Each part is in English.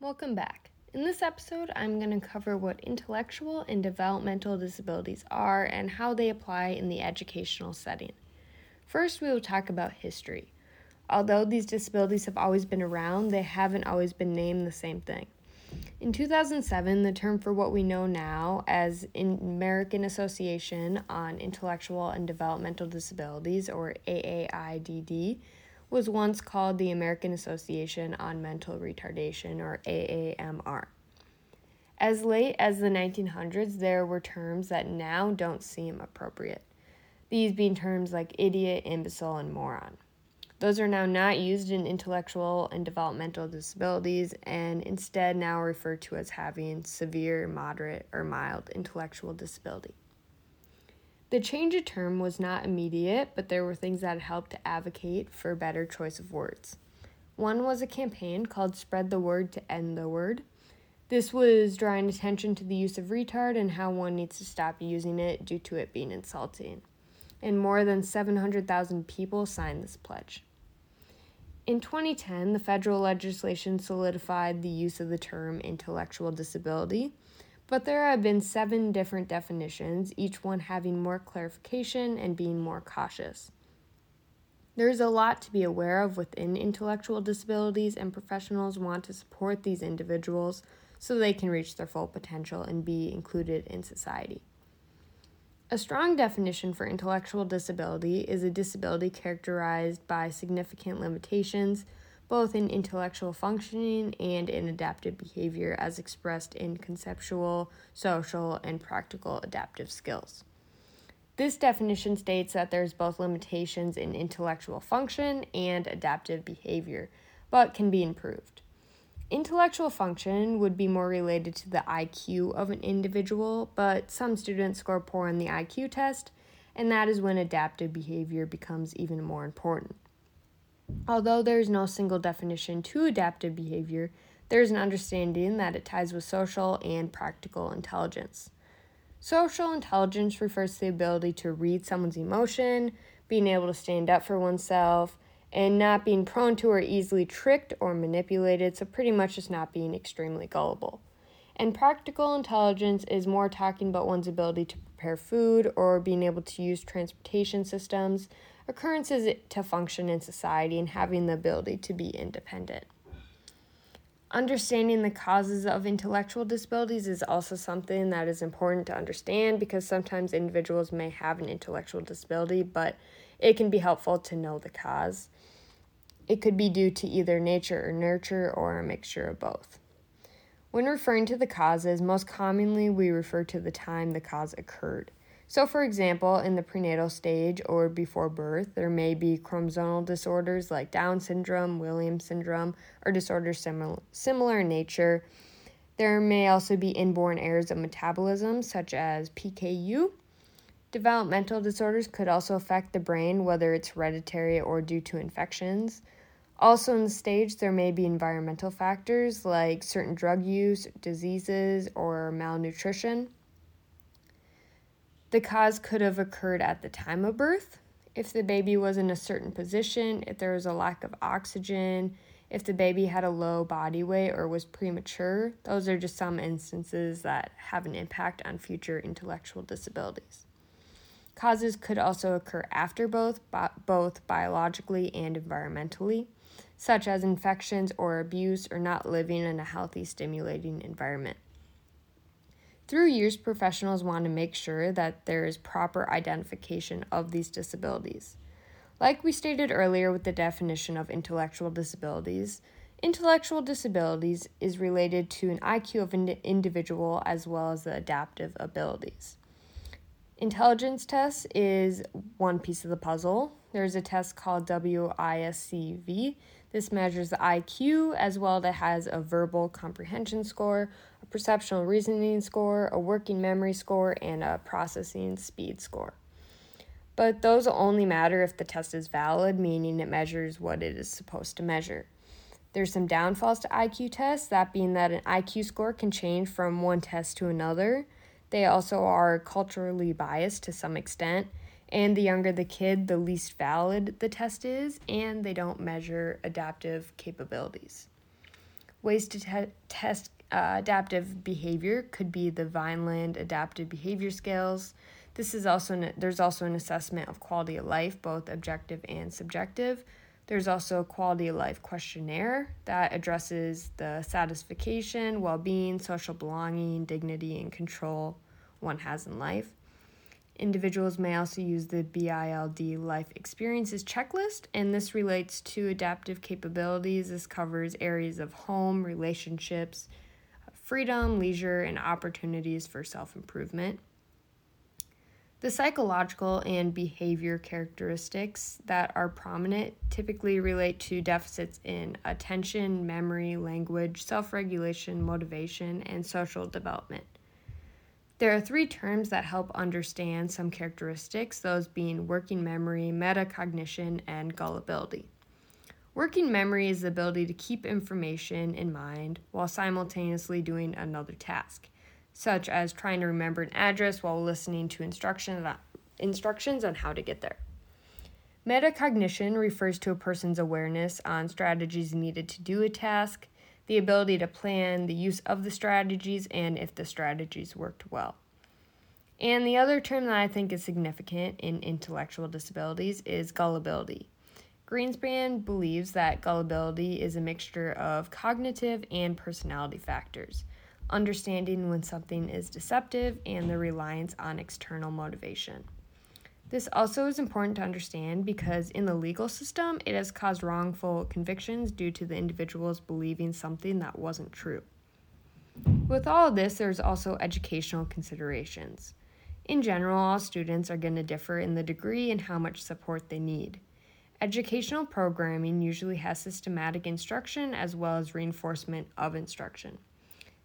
Welcome back. In this episode, I'm going to cover what intellectual and developmental disabilities are and how they apply in the educational setting. First, we will talk about history. Although these disabilities have always been around, they haven't always been named the same thing. In 2007, the term for what we know now as American Association on Intellectual and Developmental Disabilities, or AAIDD, was once called the American Association on Mental Retardation, or AAMR. As late as the 1900s, there were terms that now don't seem appropriate, these being terms like idiot, imbecile, and moron. Those are now not used in intellectual and developmental disabilities and instead now referred to as having severe, moderate, or mild intellectual disability. The change of term was not immediate, but there were things that helped to advocate for a better choice of words. One was a campaign called Spread the Word to End the Word. This was drawing attention to the use of retard and how one needs to stop using it due to it being insulting. And more than 700,000 people signed this pledge. In 2010, the federal legislation solidified the use of the term intellectual disability, but there have been seven different definitions, each one having more clarification and being more cautious. There's a lot to be aware of within intellectual disabilities, and professionals want to support these individuals so they can reach their full potential and be included in society. A strong definition for intellectual disability is a disability characterized by significant limitations, both in intellectual functioning and in adaptive behavior, as expressed in conceptual, social, and practical adaptive skills. This definition states that there's both limitations in intellectual function and adaptive behavior, but can be improved. Intellectual function would be more related to the IQ of an individual, but some students score poor on the IQ test, and that is when adaptive behavior becomes even more important. Although there is no single definition to adaptive behavior, there is an understanding that it ties with social and practical intelligence. Social intelligence refers to the ability to read someone's emotion, being able to stand up for oneself, and not being prone to or easily tricked or manipulated, so pretty much just not being extremely gullible. And practical intelligence is more talking about one's ability to prepare food or being able to use transportation systems, occurrences to function in society, and having the ability to be independent. Understanding the causes of intellectual disabilities is also something that is important to understand because sometimes individuals may have an intellectual disability, but it can be helpful to know the cause. It could be due to either nature or nurture or a mixture of both. When referring to the causes, most commonly we refer to the time the cause occurred. So, for example, in the prenatal stage or before birth, there may be chromosomal disorders like Down syndrome, Williams syndrome, or disorders simil- similar in nature. There may also be inborn errors of metabolism, such as PKU. Developmental disorders could also affect the brain, whether it's hereditary or due to infections. Also, in the stage, there may be environmental factors like certain drug use, diseases, or malnutrition. The cause could have occurred at the time of birth. If the baby was in a certain position, if there was a lack of oxygen, if the baby had a low body weight or was premature, those are just some instances that have an impact on future intellectual disabilities. Causes could also occur after both, both biologically and environmentally such as infections or abuse or not living in a healthy, stimulating environment. Through years, professionals want to make sure that there is proper identification of these disabilities. Like we stated earlier with the definition of intellectual disabilities, intellectual disabilities is related to an IQ of an individual as well as the adaptive abilities. Intelligence test is one piece of the puzzle. There's a test called WISC-V this measures the IQ as well that has a verbal comprehension score, a perceptual reasoning score, a working memory score, and a processing speed score. But those only matter if the test is valid, meaning it measures what it is supposed to measure. There's some downfalls to IQ tests, that being that an IQ score can change from one test to another. They also are culturally biased to some extent, and the younger the kid, the least valid the test is, and they don't measure adaptive capabilities. Ways to te- test uh, adaptive behavior could be the Vineland Adaptive Behavior Scales. This is also an, there's also an assessment of quality of life, both objective and subjective. There's also a quality of life questionnaire that addresses the satisfaction, well-being, social belonging, dignity, and control one has in life. Individuals may also use the BILD Life Experiences Checklist, and this relates to adaptive capabilities. This covers areas of home, relationships, freedom, leisure, and opportunities for self improvement. The psychological and behavior characteristics that are prominent typically relate to deficits in attention, memory, language, self regulation, motivation, and social development. There are three terms that help understand some characteristics, those being working memory, metacognition, and gullibility. Working memory is the ability to keep information in mind while simultaneously doing another task, such as trying to remember an address while listening to instructions on, how to get there. Metacognition refers to a person's awareness on strategies needed to do a task the ability to plan the use of the strategies and if the strategies worked well. And the other term that I think is significant in intellectual disabilities is gullibility. Greenspan believes that gullibility is a mixture of cognitive and personality factors, understanding when something is deceptive and the reliance on external motivation. This also is important to understand because in the legal system, it has caused wrongful convictions due to the individuals believing something that wasn't true. With all of this, there's also educational considerations. In general, all students are going to differ in the degree and how much support they need. Educational programming usually has systematic instruction as well as reinforcement of instruction.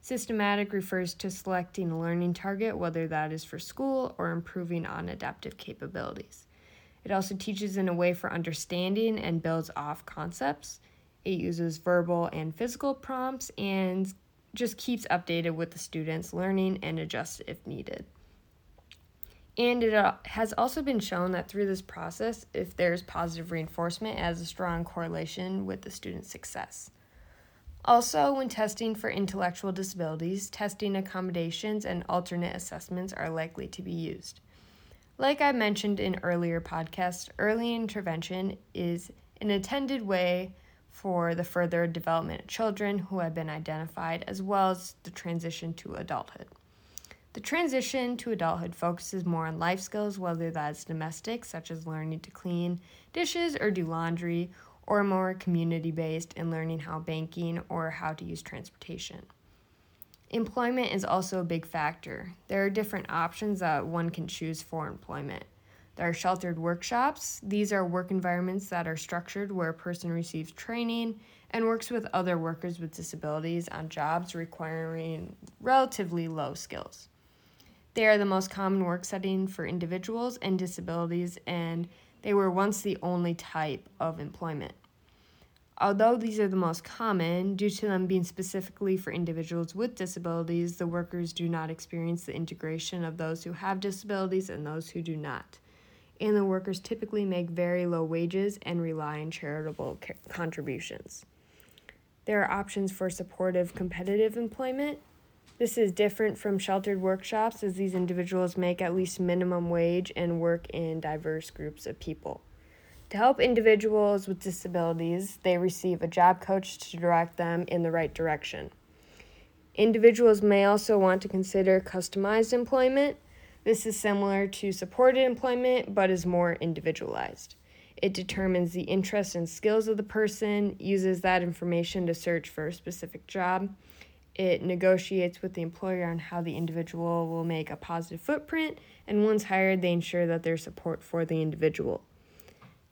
Systematic refers to selecting a learning target, whether that is for school or improving on adaptive capabilities. It also teaches in a way for understanding and builds off concepts. It uses verbal and physical prompts and just keeps updated with the students' learning and adjusts if needed. And it uh, has also been shown that through this process, if there's positive reinforcement, it has a strong correlation with the student's success. Also, when testing for intellectual disabilities, testing accommodations and alternate assessments are likely to be used. Like I mentioned in earlier podcasts, early intervention is an intended way for the further development of children who have been identified, as well as the transition to adulthood. The transition to adulthood focuses more on life skills, whether that's domestic, such as learning to clean dishes or do laundry, or more community based in learning how banking or how to use transportation. Employment is also a big factor. There are different options that one can choose for employment. There are sheltered workshops. These are work environments that are structured where a person receives training and works with other workers with disabilities on jobs requiring relatively low skills. They are the most common work setting for individuals and disabilities and they were once the only type of employment. Although these are the most common, due to them being specifically for individuals with disabilities, the workers do not experience the integration of those who have disabilities and those who do not. And the workers typically make very low wages and rely on charitable contributions. There are options for supportive competitive employment, this is different from sheltered workshops as these individuals make at least minimum wage and work in diverse groups of people. To help individuals with disabilities, they receive a job coach to direct them in the right direction. Individuals may also want to consider customized employment. This is similar to supported employment but is more individualized. It determines the interests and skills of the person, uses that information to search for a specific job, it negotiates with the employer on how the individual will make a positive footprint, and once hired, they ensure that there's support for the individual.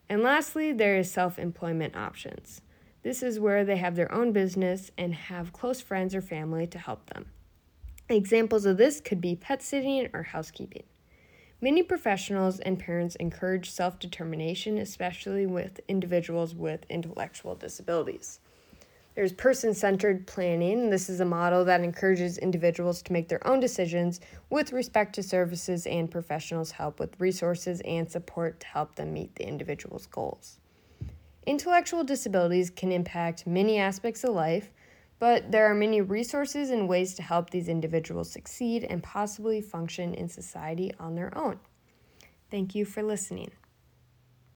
And lastly, there is self employment options. This is where they have their own business and have close friends or family to help them. Examples of this could be pet sitting or housekeeping. Many professionals and parents encourage self determination, especially with individuals with intellectual disabilities. There's person centered planning. This is a model that encourages individuals to make their own decisions with respect to services and professionals' help with resources and support to help them meet the individual's goals. Intellectual disabilities can impact many aspects of life, but there are many resources and ways to help these individuals succeed and possibly function in society on their own. Thank you for listening.